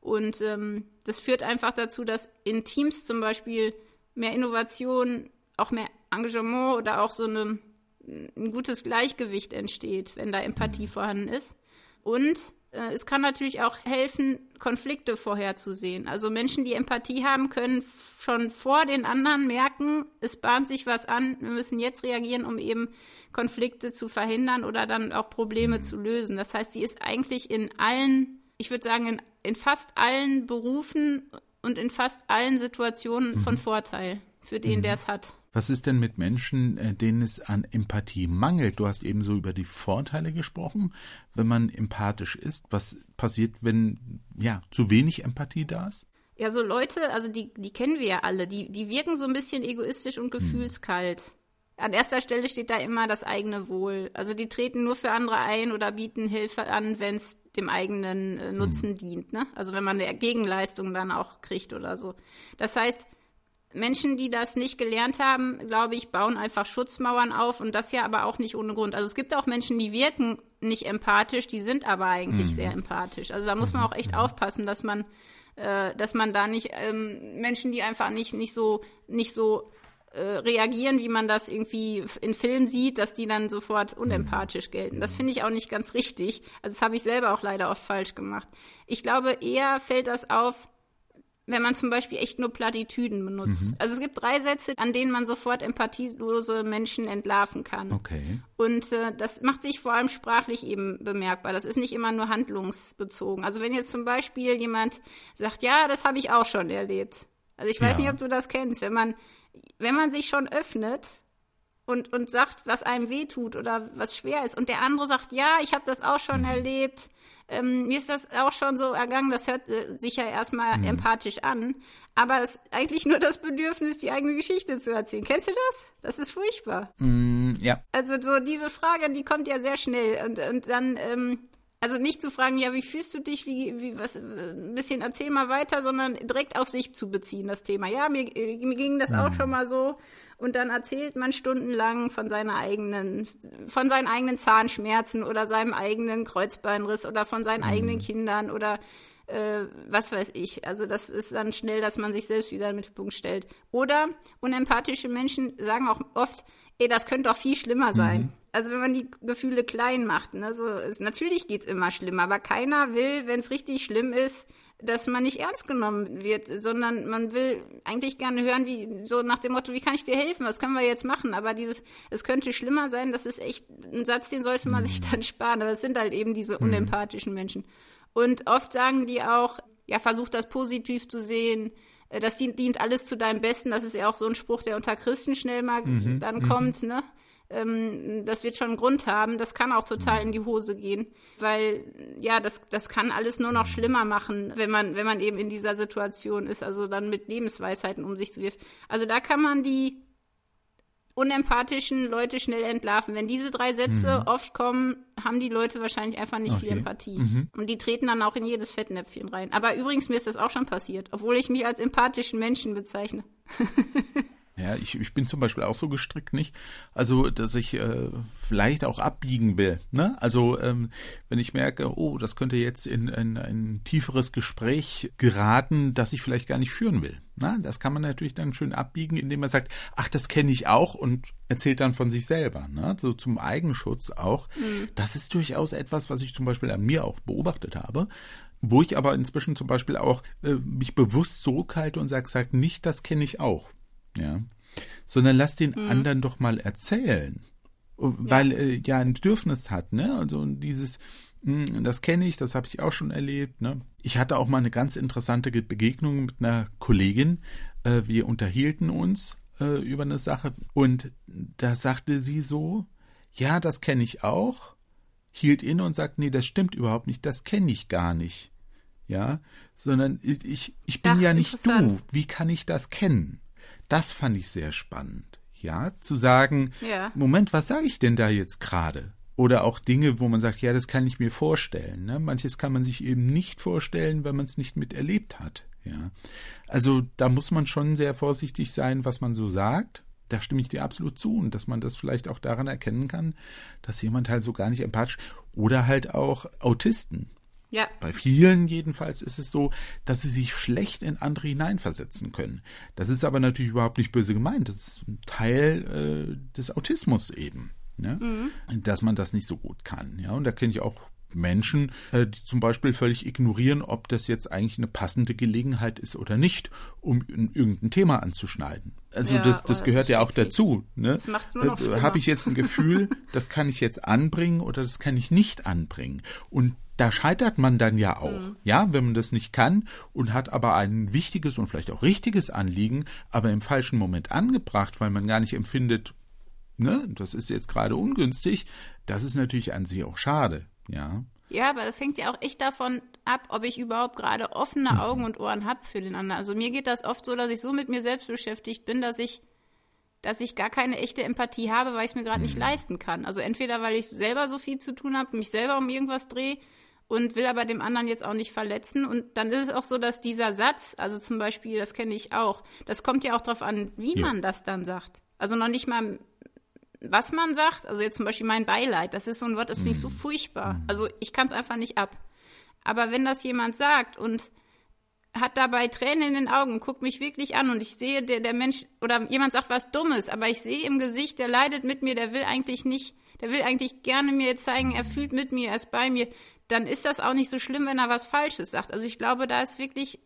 Und ähm, das führt einfach dazu, dass in Teams zum Beispiel mehr Innovation, auch mehr Engagement oder auch so eine, ein gutes Gleichgewicht entsteht, wenn da Empathie mhm. vorhanden ist. Und es kann natürlich auch helfen, Konflikte vorherzusehen. Also Menschen, die Empathie haben, können schon vor den anderen merken, es bahnt sich was an, wir müssen jetzt reagieren, um eben Konflikte zu verhindern oder dann auch Probleme zu lösen. Das heißt, sie ist eigentlich in allen, ich würde sagen, in, in, fast allen Berufen und in fast allen Situationen mhm. von Vorteil für den, mhm. der es hat. Was ist denn mit Menschen, äh, denen es an Empathie mangelt? Du hast eben so über die Vorteile gesprochen, wenn man empathisch ist. Was passiert, wenn ja zu wenig Empathie da ist? Ja, so Leute, also die, die kennen wir ja alle, die, die wirken so ein bisschen egoistisch und hm. gefühlskalt. Hm. An erster Stelle steht da immer das eigene Wohl. Also die treten nur für andere ein oder bieten Hilfe an, wenn es dem eigenen äh, Nutzen hm. dient. Ne? Also wenn man eine Gegenleistung dann auch kriegt oder so. Das heißt, Menschen, die das nicht gelernt haben, glaube ich, bauen einfach Schutzmauern auf und das ja aber auch nicht ohne Grund. Also es gibt auch Menschen, die wirken nicht empathisch, die sind aber eigentlich mhm. sehr empathisch. Also da muss man auch echt mhm. aufpassen, dass man, äh, dass man da nicht ähm, Menschen, die einfach nicht nicht so nicht so äh, reagieren, wie man das irgendwie in Filmen sieht, dass die dann sofort unempathisch gelten. Das finde ich auch nicht ganz richtig. Also das habe ich selber auch leider oft falsch gemacht. Ich glaube, eher fällt das auf, wenn man zum Beispiel echt nur Plattitüden benutzt. Mhm. Also es gibt drei Sätze, an denen man sofort empathielose Menschen entlarven kann. Okay. Und äh, das macht sich vor allem sprachlich eben bemerkbar. Das ist nicht immer nur handlungsbezogen. Also wenn jetzt zum Beispiel jemand sagt, ja, das habe ich auch schon erlebt. Also ich weiß ja. nicht, ob du das kennst. Wenn man, wenn man sich schon öffnet und, und sagt, was einem wehtut oder was schwer ist und der andere sagt, ja, ich habe das auch schon mhm. erlebt, ähm, mir ist das auch schon so ergangen, das hört äh, sich ja erstmal mhm. empathisch an, aber es ist eigentlich nur das Bedürfnis, die eigene Geschichte zu erzählen. Kennst du das? Das ist furchtbar. Mm, ja. Also so diese Frage, die kommt ja sehr schnell und, und dann, ähm, also nicht zu fragen, ja, wie fühlst du dich, wie, wie, was, ein bisschen erzähl mal weiter, sondern direkt auf sich zu beziehen, das Thema. Ja, mir, mir ging das mhm. auch schon mal so. Und dann erzählt man stundenlang von seiner eigenen, von seinen eigenen Zahnschmerzen oder seinem eigenen Kreuzbeinriss oder von seinen mhm. eigenen Kindern oder äh, was weiß ich. Also das ist dann schnell, dass man sich selbst wieder in den Mittelpunkt stellt. Oder unempathische Menschen sagen auch oft, ey, das könnte doch viel schlimmer sein. Mhm also wenn man die Gefühle klein macht, ne, so ist, natürlich geht's immer schlimmer, aber keiner will, wenn es richtig schlimm ist, dass man nicht ernst genommen wird, sondern man will eigentlich gerne hören, wie so nach dem Motto, wie kann ich dir helfen, was können wir jetzt machen? Aber dieses, es könnte schlimmer sein, das ist echt ein Satz, den sollte man sich mhm. dann sparen. Aber es sind halt eben diese mhm. unempathischen Menschen. Und oft sagen die auch, ja, versuch das positiv zu sehen, äh, das dient, dient alles zu deinem Besten. Das ist ja auch so ein Spruch, der unter Christen schnell mal mhm. dann mhm. kommt, ne? Ähm, das wird schon einen Grund haben. Das kann auch total in die Hose gehen, weil ja, das, das kann alles nur noch schlimmer machen, wenn man, wenn man eben in dieser Situation ist, also dann mit Lebensweisheiten um sich zu wirft. Also da kann man die unempathischen Leute schnell entlarven. Wenn diese drei Sätze mhm. oft kommen, haben die Leute wahrscheinlich einfach nicht okay. viel Empathie. Mhm. Und die treten dann auch in jedes Fettnäpfchen rein. Aber übrigens, mir ist das auch schon passiert, obwohl ich mich als empathischen Menschen bezeichne. Ja, ich, ich bin zum Beispiel auch so gestrickt, nicht? Also, dass ich äh, vielleicht auch abbiegen will. Ne? Also, ähm, wenn ich merke, oh, das könnte jetzt in, in ein tieferes Gespräch geraten, das ich vielleicht gar nicht führen will. Na, das kann man natürlich dann schön abbiegen, indem man sagt, ach, das kenne ich auch und erzählt dann von sich selber. Ne? So zum Eigenschutz auch. Mhm. Das ist durchaus etwas, was ich zum Beispiel an mir auch beobachtet habe wo ich aber inzwischen zum Beispiel auch äh, mich bewusst zurückhalte und sage, sag nicht, das kenne ich auch ja, sondern lass den mhm. anderen doch mal erzählen, weil ja. Äh, ja ein Bedürfnis hat, ne? Also dieses, mh, hm, das kenne ich, das habe ich auch schon erlebt. Ne? Ich hatte auch mal eine ganz interessante Begegnung mit einer Kollegin. Äh, wir unterhielten uns äh, über eine Sache und da sagte sie so, ja, das kenne ich auch. hielt inne und sagt, nee, das stimmt überhaupt nicht, das kenne ich gar nicht. Ja, sondern ich, ich bin Ach, ja nicht du. Wie kann ich das kennen? Das fand ich sehr spannend. Ja, zu sagen, Ja. Moment, was sage ich denn da jetzt gerade? Oder auch Dinge, wo man sagt, ja, das kann ich mir vorstellen. Ne? Manches kann man sich eben nicht vorstellen, wenn man es nicht miterlebt hat. Ja, also da muss man schon sehr vorsichtig sein, was man so sagt. Da stimme ich dir absolut zu und dass man das vielleicht auch daran erkennen kann, dass jemand halt so gar nicht empathisch oder halt auch Autisten. Ja, Bei vielen jedenfalls ist es so, dass sie sich schlecht in andere hineinversetzen können. Das ist aber natürlich überhaupt nicht böse gemeint. Das ist ein Teil äh, des Autismus eben, ne? dass man das nicht so gut kann. Ja, und da kenne ich auch Menschen, äh, die zum Beispiel völlig ignorieren, ob das jetzt eigentlich eine passende Gelegenheit ist oder nicht, um in- irgendein Thema anzuschneiden. Also Ja, das, oh, das das gehört ja auch dazu. Ne? Das macht's nur noch Äh, schlimmer. Habe ich jetzt ein Gefühl, das kann ich jetzt anbringen oder das kann ich nicht anbringen. Und da scheitert man dann ja auch, Mhm. ja, wenn man das nicht kann und hat aber ein wichtiges und vielleicht auch richtiges Anliegen, aber im falschen Moment angebracht, weil man gar nicht empfindet, ne, das ist jetzt gerade ungünstig, das ist natürlich an sich auch schade, ja. Ja, aber das hängt ja auch echt davon ab, ob ich überhaupt gerade offene Mhm. Augen und Ohren habe für den anderen. Also mir geht das oft so, dass ich so mit mir selbst beschäftigt bin, dass ich, dass ich gar keine echte Empathie habe, weil ich es mir gerade Mhm. nicht leisten kann. Also entweder weil ich selber so viel zu tun habe, mich selber um irgendwas drehe und will aber dem anderen jetzt auch nicht verletzen. Und dann ist es auch so, dass dieser Satz, also zum Beispiel, das kenne ich auch, das kommt ja auch darauf an, wie Ja. man das dann sagt. Also noch nicht mal was man sagt, also jetzt zum Beispiel mein Beileid, das ist so ein Wort, das finde ich so furchtbar. Also ich kann es einfach nicht ab. Aber wenn das jemand sagt und hat dabei Tränen in den Augen, guckt mich wirklich an und ich sehe, der, der Mensch oder jemand sagt was Dummes, aber ich sehe im Gesicht, der leidet mit mir, der will eigentlich nicht, der will eigentlich gerne mir zeigen, er fühlt mit mir, er ist bei mir, dann ist das auch nicht so schlimm, wenn er was Falsches sagt. Also ich glaube, da ist wirklich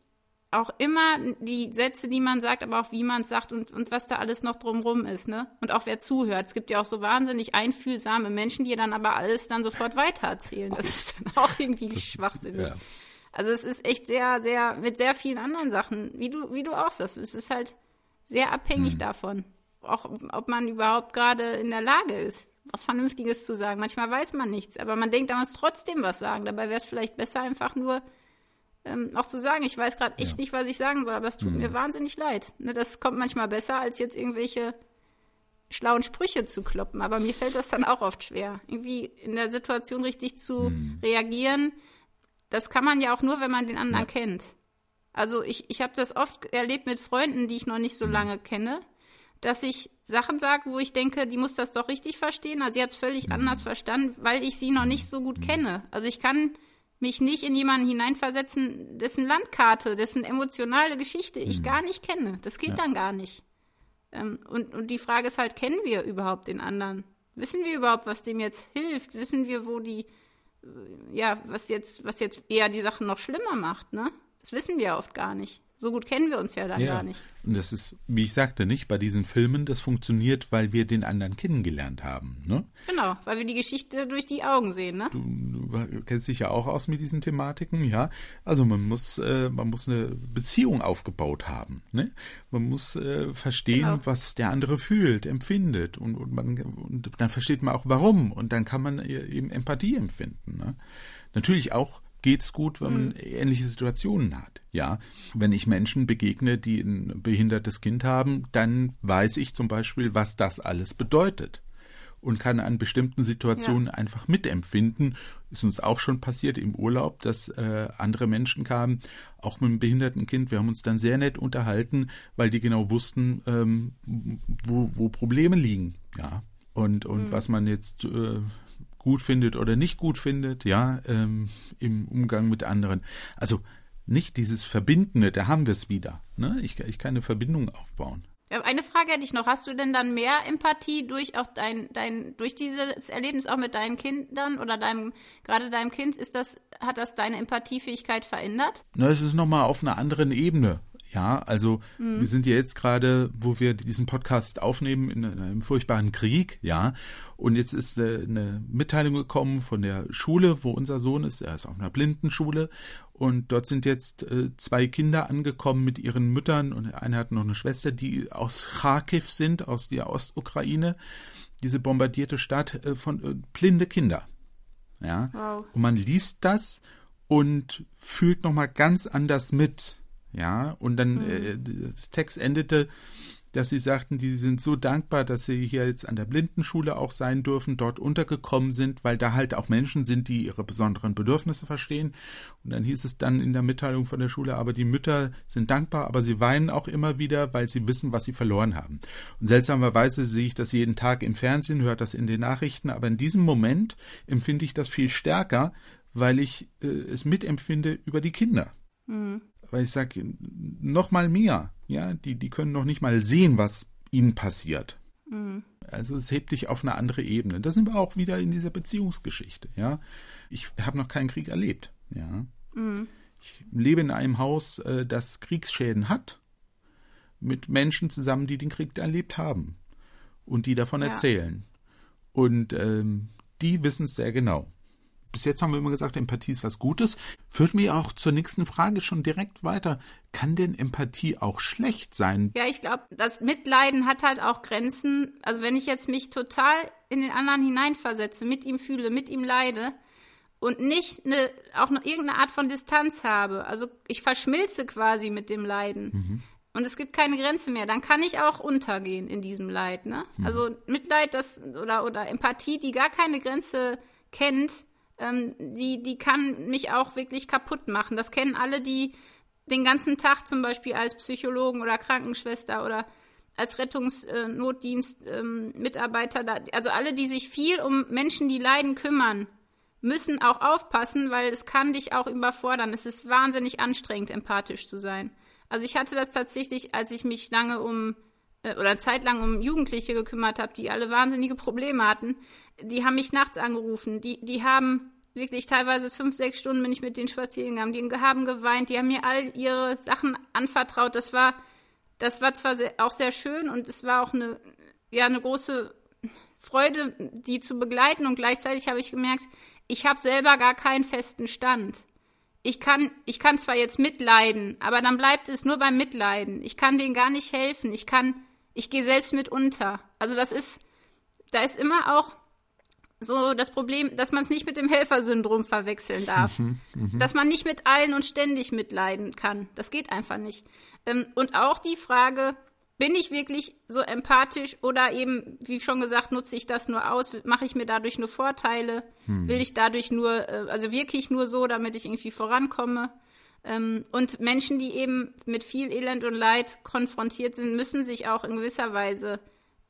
auch immer die Sätze, die man sagt, aber auch wie man es sagt und, und was da alles noch drumrum ist, ne? Und auch wer zuhört. Es gibt ja auch so wahnsinnig einfühlsame Menschen, die dann aber alles dann sofort weitererzählen. Das ist dann auch irgendwie schwachsinnig. ja. Also es ist echt sehr, sehr, mit sehr vielen anderen Sachen, wie du, wie du auch sagst. Es ist halt sehr abhängig davon. Auch ob man überhaupt gerade in der Lage ist, was Vernünftiges zu sagen. Manchmal weiß man nichts, aber man denkt, man muss trotzdem was sagen. Dabei wäre es vielleicht besser, einfach nur ähm, auch zu sagen, ich weiß gerade echt nicht, was ich sagen soll, aber es tut mir wahnsinnig leid. Ne, das kommt manchmal besser, als jetzt irgendwelche schlauen Sprüche zu kloppen. Aber mir fällt das dann auch oft schwer, irgendwie in der Situation richtig zu reagieren. Das kann man ja auch nur, wenn man den anderen kennt. Also ich, ich habe das oft erlebt mit Freunden, die ich noch nicht so lange kenne, dass ich Sachen sage, wo ich denke, die muss das doch richtig verstehen. Also sie hat es völlig anders verstanden, weil ich sie noch nicht so gut kenne. Also ich kann mich nicht in jemanden hineinversetzen, dessen Landkarte, dessen emotionale Geschichte ich gar nicht kenne. Das geht dann gar nicht. Ähm, und, und die Frage ist halt, kennen wir überhaupt den anderen? Wissen wir überhaupt, was dem jetzt hilft? Wissen wir, wo die, äh, ja, was jetzt, was jetzt eher die Sachen noch schlimmer macht, ne? Das wissen wir ja oft gar nicht. So gut kennen wir uns ja dann gar nicht. Und das ist, wie ich sagte, nicht bei diesen Filmen, das funktioniert, weil wir den anderen kennengelernt haben. Ne? Genau, weil wir die Geschichte durch die Augen sehen, ne? Du, du kennst dich ja auch aus mit diesen Thematiken, ja. Also man muss, äh, man muss eine Beziehung aufgebaut haben. Ne? Man muss äh, verstehen, Genau. was der andere fühlt, empfindet und, und, man, und dann versteht man auch warum und dann kann man e- eben Empathie empfinden. Ne? Natürlich auch geht's gut, wenn man ähnliche Situationen hat. Ja, wenn ich Menschen begegne, die ein behindertes Kind haben, dann weiß ich zum Beispiel, was das alles bedeutet und kann an bestimmten Situationen einfach mitempfinden. Ist uns auch schon passiert im Urlaub, dass äh, andere Menschen kamen, auch mit einem behinderten Kind. Wir haben uns dann sehr nett unterhalten, weil die genau wussten, ähm, wo, wo Probleme liegen. Ja, und, und was man jetzt äh, gut findet oder nicht gut findet, ja, ähm, im Umgang mit anderen. Also nicht dieses Verbindende, da haben wir es wieder. Ne? Ich, ich kann eine Verbindung aufbauen. Ja, Eine Frage hätte ich noch. Hast du denn dann mehr Empathie durch auch dein, dein, durch dieses Erlebnis auch mit deinen Kindern oder deinem, gerade deinem Kind, ist das, hat das deine Empathiefähigkeit verändert? Na, es ist nochmal auf einer anderen Ebene. Ja, also wir sind ja jetzt gerade, wo wir diesen Podcast aufnehmen, in einem furchtbaren Krieg, ja. Und jetzt ist äh, eine Mitteilung gekommen von der Schule, wo unser Sohn ist. Er ist auf einer Blindenschule. Und dort sind jetzt äh, zwei Kinder angekommen mit ihren Müttern. Und einer hat noch eine Schwester, die aus Kharkiv sind, aus der Ostukraine. Diese bombardierte Stadt äh, von äh, blinde Kinder. Ja. Wow. Und man liest das und fühlt nochmal ganz anders mit. Ja. Und dann äh, der Text endete, dass sie sagten, die sind so dankbar, dass sie hier jetzt an der Blindenschule auch sein dürfen, dort untergekommen sind, weil da halt auch Menschen sind, die ihre besonderen Bedürfnisse verstehen. Und dann hieß es dann in der Mitteilung von der Schule, aber die Mütter sind dankbar, aber sie weinen auch immer wieder, weil sie wissen, was sie verloren haben. Und seltsamerweise sehe ich das jeden Tag im Fernsehen, höre das in den Nachrichten, aber in diesem Moment empfinde ich das viel stärker, weil ich äh, es mitempfinde über die Kinder weil ich sage, noch mal mehr, ja, die, die können noch nicht mal sehen, was ihnen passiert. Also es hebt dich auf eine andere Ebene. Da sind wir auch wieder in dieser Beziehungsgeschichte, ja. Ich habe noch keinen Krieg erlebt, ja. Ich lebe in einem Haus, äh, das Kriegsschäden hat, mit Menschen zusammen, die den Krieg erlebt haben und die davon Ja. erzählen. Und ähm, die wissen es sehr genau. Bis jetzt haben wir immer gesagt, Empathie ist was Gutes. Führt mir auch zur nächsten Frage schon direkt weiter. Kann denn Empathie auch schlecht sein? Ja, ich glaube, das Mitleiden hat halt auch Grenzen. Also wenn ich jetzt mich total in den anderen hineinversetze, mit ihm fühle, mit ihm leide und nicht eine, auch noch irgendeine Art von Distanz habe, also ich verschmilze quasi mit dem Leiden. Und es gibt keine Grenze mehr, dann kann ich auch untergehen in diesem Leid. Ne? Also Mitleid das, oder, oder Empathie, die gar keine Grenze kennt, ähm, die, die kann mich auch wirklich kaputt machen. Das kennen alle, die den ganzen Tag zum Beispiel als Psychologen oder Krankenschwester oder als Rettungsnotdienst-Mitarbeiter, da, also alle, die sich viel um Menschen, die leiden, kümmern, müssen auch aufpassen, weil es kann dich auch überfordern. Es ist wahnsinnig anstrengend, empathisch zu sein. Also ich hatte das tatsächlich, als ich mich lange um äh, oder eine Zeit lang um Jugendliche gekümmert habe, die alle wahnsinnige Probleme hatten. Die haben mich nachts angerufen. Die, die haben wirklich teilweise fünf, sechs Stunden bin ich mit denen spazieren gegangen. Die haben geweint. Die haben mir all ihre Sachen anvertraut. Das war, das war zwar sehr, auch sehr schön und es war auch eine, ja, eine große Freude, die zu begleiten. Und gleichzeitig habe ich gemerkt, ich habe selber gar keinen festen Stand. Ich kann, ich kann zwar jetzt mitleiden, aber dann bleibt es nur beim Mitleiden. Ich kann denen gar nicht helfen. Ich kann, ich gehe selbst mit unter. Also das ist, da ist immer auch so das Problem, dass man es nicht mit dem Helfersyndrom verwechseln darf. Dass man nicht mit allen und ständig mitleiden kann. Das geht einfach nicht. Ähm, und auch die Frage, bin ich wirklich so empathisch oder eben, wie schon gesagt, nutze ich das nur aus? Mache ich mir dadurch nur Vorteile? Will ich dadurch nur, äh, also wirklich nur so, damit ich irgendwie vorankomme? Ähm, und Menschen, die eben mit viel Elend und Leid konfrontiert sind, müssen sich auch in gewisser Weise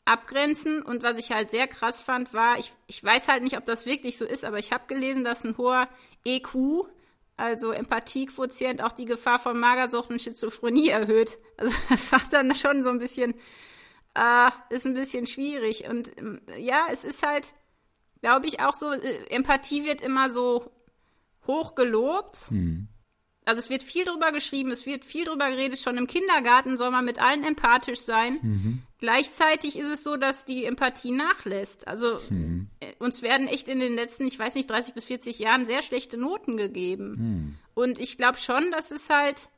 abgrenzen. Und was ich halt sehr krass fand, war, ich, ich weiß halt nicht, ob das wirklich so ist, aber ich habe gelesen, dass ein hoher EQ, also Empathiequotient, auch die Gefahr von Magersucht und Schizophrenie erhöht. Also das war dann schon so ein bisschen, äh, ist ein bisschen schwierig. Und ähm, ja, es ist halt, glaube ich, auch so, äh, Empathie wird immer so hoch gelobt. Also es wird viel drüber geschrieben, es wird viel drüber geredet. Schon im Kindergarten soll man mit allen empathisch sein. Gleichzeitig ist es so, dass die Empathie nachlässt. Also äh, uns werden echt in den letzten, ich weiß nicht, 30 bis 40 Jahren sehr schlechte Noten gegeben. Und ich glaube schon, dass es halt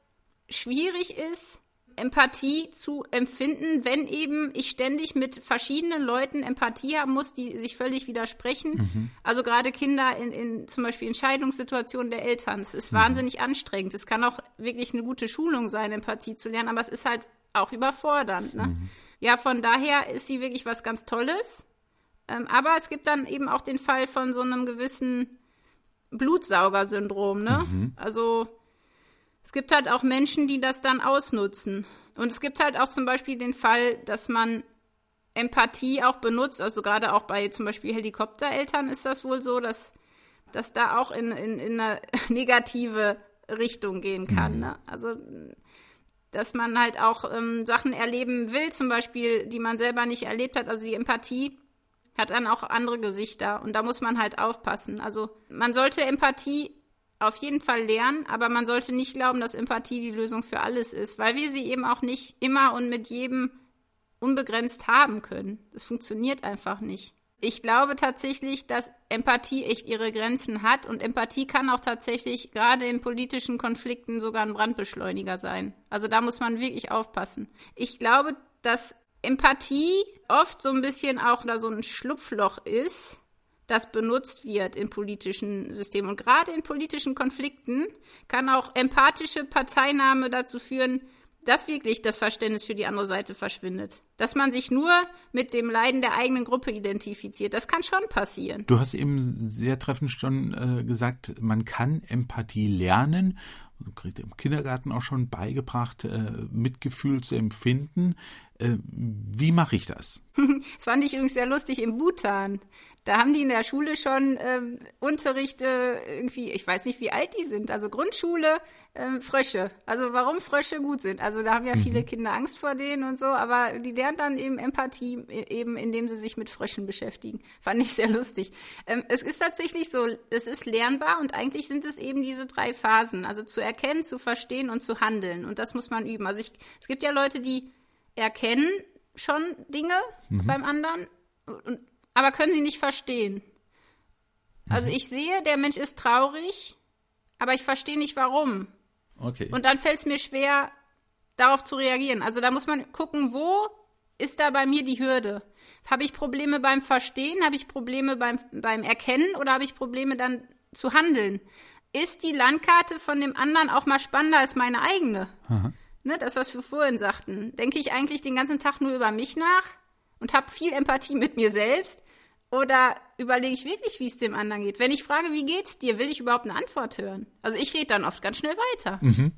schwierig ist, Empathie zu empfinden, wenn eben ich ständig mit verschiedenen Leuten Empathie haben muss, die sich völlig widersprechen. Also gerade Kinder in, in zum Beispiel Entscheidungssituationen der Eltern. Es ist wahnsinnig anstrengend. Es kann auch wirklich eine gute Schulung sein, Empathie zu lernen, aber es ist halt auch überfordernd. Ne? Ja, von daher ist sie wirklich was ganz Tolles. Ähm, aber es gibt dann eben auch den Fall von so einem gewissen Blutsaugersyndrom. Ne? Also es gibt halt auch Menschen, die das dann ausnutzen. Und es gibt halt auch zum Beispiel den Fall, dass man Empathie auch benutzt, also gerade auch bei zum Beispiel Helikoptereltern ist das wohl so, dass, dass da auch in, in, in eine negative Richtung gehen kann. Ne? Also dass man halt auch ähm, Sachen erleben will, zum Beispiel, die man selber nicht erlebt hat. Also die Empathie hat dann auch andere Gesichter und da muss man halt aufpassen. Also man sollte Empathie auf jeden Fall lernen, aber man sollte nicht glauben, dass Empathie die Lösung für alles ist, weil wir sie eben auch nicht immer und mit jedem unbegrenzt haben können. Das funktioniert einfach nicht. Ich glaube tatsächlich, dass Empathie echt ihre Grenzen hat und Empathie kann auch tatsächlich gerade in politischen Konflikten sogar ein Brandbeschleuniger sein. Also da muss man wirklich aufpassen. Ich glaube, dass Empathie oft so ein bisschen auch da so ein Schlupfloch ist, das benutzt wird in politischen Systemen. Und gerade in politischen Konflikten kann auch empathische Parteinahme dazu führen, dass wirklich das Verständnis für die andere Seite verschwindet. Dass man sich nur mit dem Leiden der eigenen Gruppe identifiziert. Das kann schon passieren. Du hast eben sehr treffend schon äh, gesagt, man kann Empathie lernen. Du kriegst im Kindergarten auch schon beigebracht, äh, Mitgefühl zu empfinden. Äh, wie mache ich das? das fand ich übrigens sehr lustig im Bhutan. Da haben die in der Schule schon ähm, Unterricht äh, irgendwie, ich weiß nicht, wie alt die sind, also Grundschule, ähm, Frösche. Also warum Frösche gut sind. Also da haben ja mhm. viele Kinder Angst vor denen und so, aber die lernen dann eben Empathie, e, eben indem sie sich mit Fröschen beschäftigen. Fand ich sehr lustig. Ähm, es ist tatsächlich so, es ist lernbar und eigentlich sind es eben diese drei Phasen. Also zu erkennen, zu verstehen und zu handeln. Und das muss man üben. Also ich, es gibt ja Leute, die erkennen schon Dinge mhm. beim anderen und aber können sie nicht verstehen. Also mhm. ich sehe, der Mensch ist traurig, aber ich verstehe nicht warum. Okay. Und dann fällt es mir schwer, darauf zu reagieren. Also da muss man gucken, wo ist da bei mir die Hürde? Habe ich Probleme beim Verstehen? Habe ich Probleme beim, beim Erkennen oder habe ich Probleme dann zu handeln? Ist die Landkarte von dem anderen auch mal spannender als meine eigene? Ne, das, was wir vorhin sagten. Denke ich eigentlich den ganzen Tag nur über mich nach? und habe viel Empathie mit mir selbst? Oder überlege ich wirklich, wie es dem anderen geht? Wenn ich frage, wie geht's dir, will ich überhaupt eine Antwort hören? Also ich rede dann oft ganz schnell weiter. Mhm.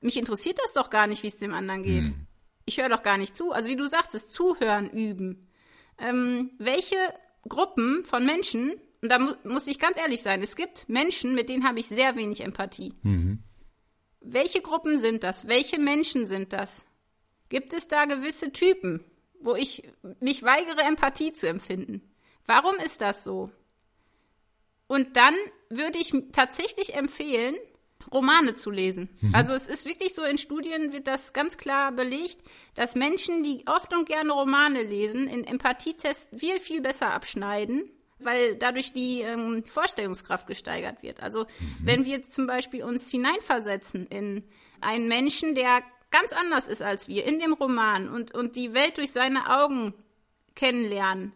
Mich interessiert das doch gar nicht, wie es dem anderen geht. Mhm. Ich höre doch gar nicht zu. Also wie du sagtest, zuhören üben. Ähm, welche Gruppen von Menschen, und da mu muss ich ganz ehrlich sein, es gibt Menschen, mit denen habe ich sehr wenig Empathie. Mhm. Welche Gruppen sind das? Welche Menschen sind das? Gibt es da gewisse Typen? wo ich mich weigere, Empathie zu empfinden. Warum ist das so? Und dann würde ich tatsächlich empfehlen, Romane zu lesen. Mhm. Also es ist wirklich so, in Studien wird das ganz klar belegt, dass Menschen, die oft und gerne Romane lesen, in Empathietests viel, viel besser abschneiden, weil dadurch die ähm, Vorstellungskraft gesteigert wird. Also mhm. wenn wir jetzt zum Beispiel uns hineinversetzen in einen Menschen, der ganz anders ist als wir in dem Roman und, und die Welt durch seine Augen kennenlernen,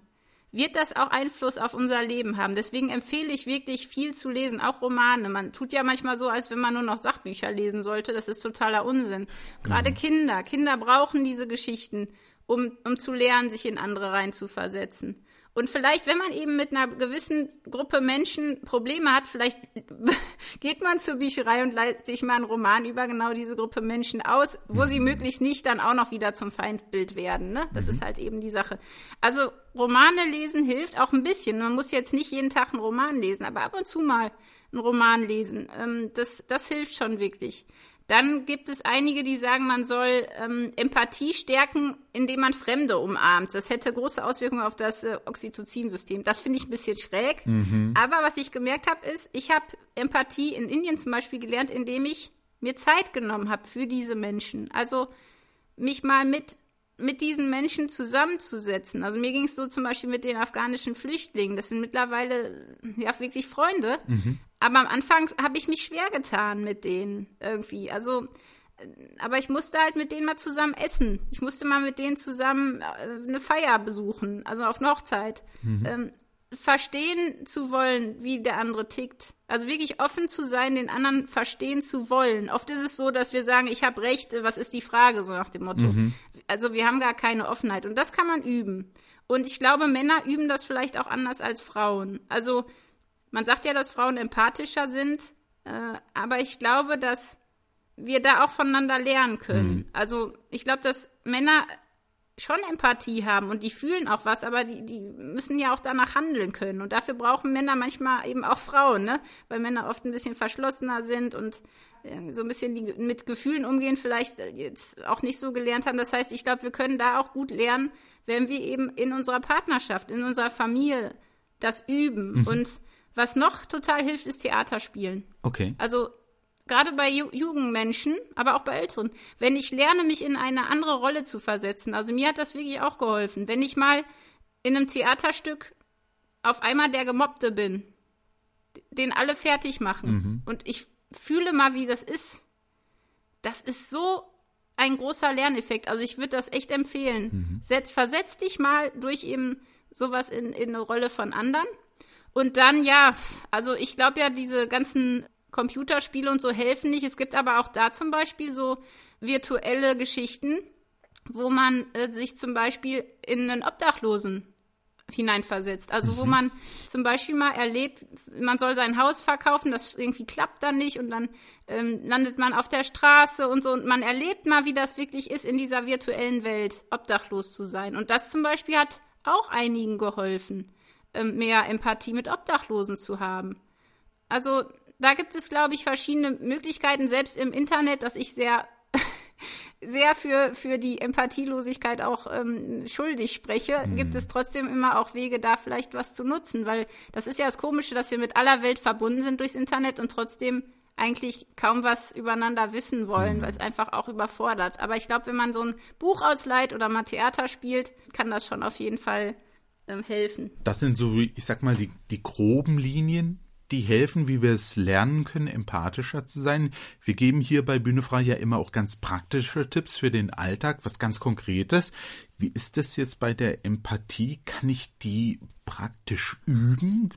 wird das auch Einfluss auf unser Leben haben. Deswegen empfehle ich wirklich viel zu lesen, auch Romane. Man tut ja manchmal so, als wenn man nur noch Sachbücher lesen sollte. Das ist totaler Unsinn. Gerade mhm. Kinder. Kinder brauchen diese Geschichten, um, um zu lernen, sich in andere reinzuversetzen. Und vielleicht, wenn man eben mit einer gewissen Gruppe Menschen Probleme hat, vielleicht geht man zur Bücherei und leitet sich mal einen Roman über genau diese Gruppe Menschen aus, wo sie mhm. möglichst nicht dann auch noch wieder zum Feindbild werden. Ne? Das mhm. ist halt eben die Sache. Also Romane lesen hilft auch ein bisschen. Man muss jetzt nicht jeden Tag einen Roman lesen, aber ab und zu mal einen Roman lesen. Ähm, das, das hilft schon wirklich. Dann gibt es einige, die sagen, man soll ähm, Empathie stärken, indem man Fremde umarmt. Das hätte große Auswirkungen auf das äh, Oxytocin-System. Das finde ich ein bisschen schräg. Mhm. Aber was ich gemerkt habe, ist, ich habe Empathie in Indien zum Beispiel gelernt, indem ich mir Zeit genommen habe für diese Menschen. Also mich mal mit mit diesen Menschen zusammenzusetzen. Also mir ging es so zum Beispiel mit den afghanischen Flüchtlingen. Das sind mittlerweile ja wirklich Freunde. Mhm. Aber am Anfang habe ich mich schwer getan mit denen irgendwie. Also, äh, aber ich musste halt mit denen mal zusammen essen. Ich musste mal mit denen zusammen äh, eine Feier besuchen, also auf eine Hochzeit. Mhm. Ähm, verstehen zu wollen, wie der andere tickt. Also wirklich offen zu sein, den anderen verstehen zu wollen. Oft ist es so, dass wir sagen, ich habe Recht, was ist die Frage, so nach dem Motto. Mhm. Also wir haben gar keine Offenheit und das kann man üben. Und ich glaube, Männer üben das vielleicht auch anders als Frauen. Also man sagt ja, dass Frauen empathischer sind, äh, aber ich glaube, dass wir da auch voneinander lernen können. Mhm. Also ich glaube, dass Männer schon Empathie haben und die fühlen auch was, aber die, die müssen ja auch danach handeln können. Und dafür brauchen Männer manchmal eben auch Frauen, ne? Weil Männer oft ein bisschen verschlossener sind und äh, so ein bisschen die, mit Gefühlen umgehen, vielleicht äh, jetzt auch nicht so gelernt haben. Das heißt, ich glaube, wir können da auch gut lernen, wenn wir eben in unserer Partnerschaft, in unserer Familie das üben. Mhm. Und was noch total hilft, ist Theaterspielen. Okay. Also gerade bei Ju Jugendmenschen, aber auch bei Älteren, wenn ich lerne, mich in eine andere Rolle zu versetzen, also mir hat das wirklich auch geholfen, wenn ich mal in einem Theaterstück auf einmal der Gemobbte bin, den alle fertig machen mhm. und ich fühle mal, wie das ist, das ist so ein großer Lerneffekt. Also ich würde das echt empfehlen. Mhm. Setz, versetz dich mal durch eben sowas in, in eine Rolle von anderen Und dann, ja, also ich glaube ja, diese ganzen Computerspiele und so helfen nicht. Es gibt aber auch da zum Beispiel so virtuelle Geschichten, wo man äh, sich zum Beispiel in einen Obdachlosen hineinversetzt. Also mhm. wo man zum Beispiel mal erlebt, man soll sein Haus verkaufen, das irgendwie klappt dann nicht und dann ähm, landet man auf der Straße und so und man erlebt mal, wie das wirklich ist, in dieser virtuellen Welt obdachlos zu sein. Und das zum Beispiel hat auch einigen geholfen, ähm, mehr Empathie mit Obdachlosen zu haben. Also da gibt es, glaube ich, verschiedene Möglichkeiten, selbst im Internet, dass ich sehr sehr für, für die Empathielosigkeit auch ähm, schuldig spreche, mhm. gibt es trotzdem immer auch Wege, da vielleicht was zu nutzen, weil das ist ja das Komische, dass wir mit aller Welt verbunden sind durchs Internet und trotzdem eigentlich kaum was übereinander wissen wollen, mhm. weil es einfach auch überfordert. Aber ich glaube, wenn man so ein Buch ausleiht oder mal Theater spielt, kann das schon auf jeden Fall ähm, helfen. Das sind so, ich sag mal, die, die groben Linien, die helfen, wie wir es lernen können, empathischer zu sein. Wir geben hier bei Bühne frei ja immer auch ganz praktische Tipps für den Alltag, was ganz Konkretes. Wie ist das jetzt bei der Empathie? Kann ich die praktisch üben?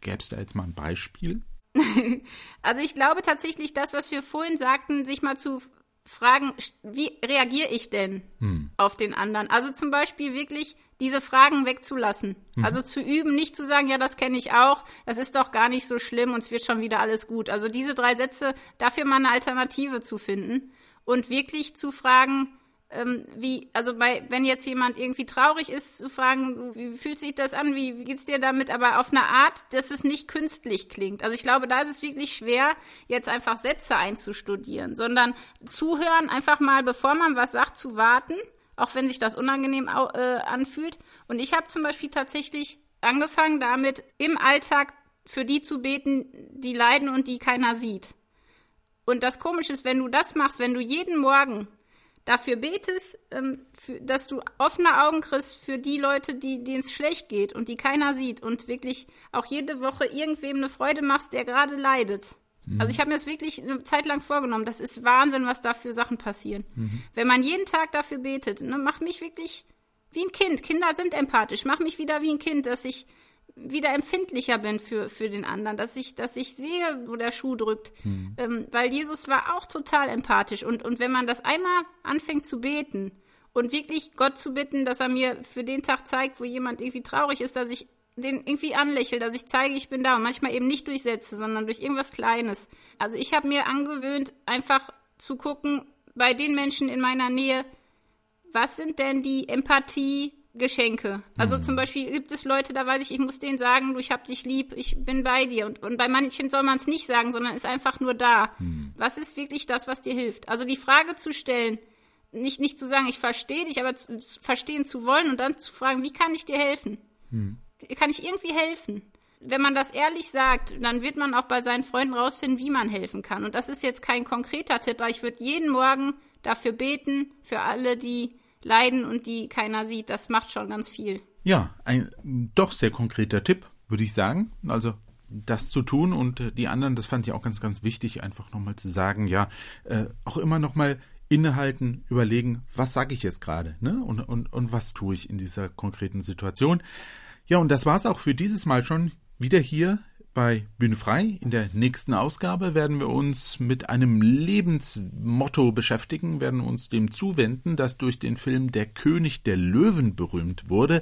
Gäbe es da jetzt mal ein Beispiel? also ich glaube tatsächlich, das, was wir vorhin sagten, sich mal zu fragen, wie reagiere ich denn hm. auf den anderen? Also zum Beispiel wirklich diese Fragen wegzulassen. Mhm. Also zu üben, nicht zu sagen, ja, das kenne ich auch, das ist doch gar nicht so schlimm und es wird schon wieder alles gut. Also diese drei Sätze, dafür mal eine Alternative zu finden und wirklich zu fragen, ähm, wie, also bei, wenn jetzt jemand irgendwie traurig ist, zu fragen, wie fühlt sich das an, wie, wie geht's dir damit, aber auf eine Art, dass es nicht künstlich klingt. Also ich glaube, da ist es wirklich schwer, jetzt einfach Sätze einzustudieren, sondern zuhören, einfach mal, bevor man was sagt, zu warten, auch wenn sich das unangenehm äh, anfühlt. Und ich habe zum Beispiel tatsächlich angefangen damit, im Alltag für die zu beten, die leiden und die keiner sieht. Und das Komische ist, wenn du das machst, wenn du jeden Morgen dafür betest, ähm, für, dass du offene Augen kriegst für die Leute, die denen es schlecht geht und die keiner sieht und wirklich auch jede Woche irgendwem eine Freude machst, der gerade leidet. Mhm. Also ich habe mir das wirklich eine Zeit lang vorgenommen. Das ist Wahnsinn, was da für Sachen passieren. Mhm. Wenn man jeden Tag dafür betet, ne, macht mich wirklich wie ein Kind. Kinder sind empathisch. Mach mich wieder wie ein Kind, dass ich wieder empfindlicher bin für, für den anderen, dass ich, dass ich sehe, wo der Schuh drückt. Hm. Ähm, weil Jesus war auch total empathisch. Und, und wenn man das einmal anfängt zu beten und wirklich Gott zu bitten, dass er mir für den Tag zeigt, wo jemand irgendwie traurig ist, dass ich den irgendwie anlächle, dass ich zeige, ich bin da und manchmal eben nicht durchsetze, sondern durch irgendwas Kleines. Also ich habe mir angewöhnt, einfach zu gucken, bei den Menschen in meiner Nähe, was sind denn die Empathie, Geschenke. Also mhm. zum Beispiel gibt es Leute, da weiß ich, ich muss denen sagen, du, ich hab dich lieb, ich bin bei dir. Und, und bei manchen soll man es nicht sagen, sondern ist einfach nur da. Mhm. Was ist wirklich das, was dir hilft? Also die Frage zu stellen, nicht, nicht zu sagen, ich verstehe dich, aber zu, verstehen zu wollen und dann zu fragen, wie kann ich dir helfen? Mhm. Kann ich irgendwie helfen? Wenn man das ehrlich sagt, dann wird man auch bei seinen Freunden rausfinden, wie man helfen kann. Und das ist jetzt kein konkreter Tipp, aber ich würde jeden Morgen dafür beten, für alle, die leiden und die keiner sieht. Das macht schon ganz viel. Ja, ein doch sehr konkreter Tipp, würde ich sagen. Also das zu tun und die anderen, das fand ich auch ganz, ganz wichtig, einfach nochmal zu sagen, ja, äh, auch immer nochmal innehalten, überlegen, was sage ich jetzt gerade, ne? Und, und, und was tue ich in dieser konkreten Situation. Ja, und das war's auch für dieses Mal schon wieder hier bei Bühne frei. In der nächsten Ausgabe werden wir uns mit einem Lebensmotto beschäftigen, werden uns dem zuwenden, das durch den Film Der König der Löwen berühmt wurde.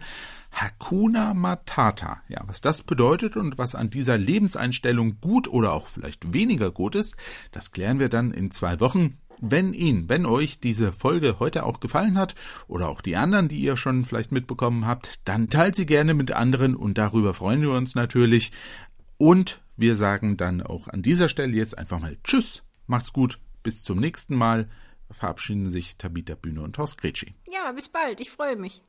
Hakuna Matata. Ja, was das bedeutet und was an dieser Lebenseinstellung gut oder auch vielleicht weniger gut ist, das klären wir dann in zwei Wochen. Wenn Ihnen, wenn euch diese Folge heute auch gefallen hat oder auch die anderen, die ihr schon vielleicht mitbekommen habt, dann teilt sie gerne mit anderen und darüber freuen wir uns natürlich. Und wir sagen dann auch an dieser Stelle jetzt einfach mal Tschüss, macht's gut, bis zum nächsten Mal. Verabschieden sich Tabita Bühne und Horst Gretschi. Ja, bis bald, ich freue mich.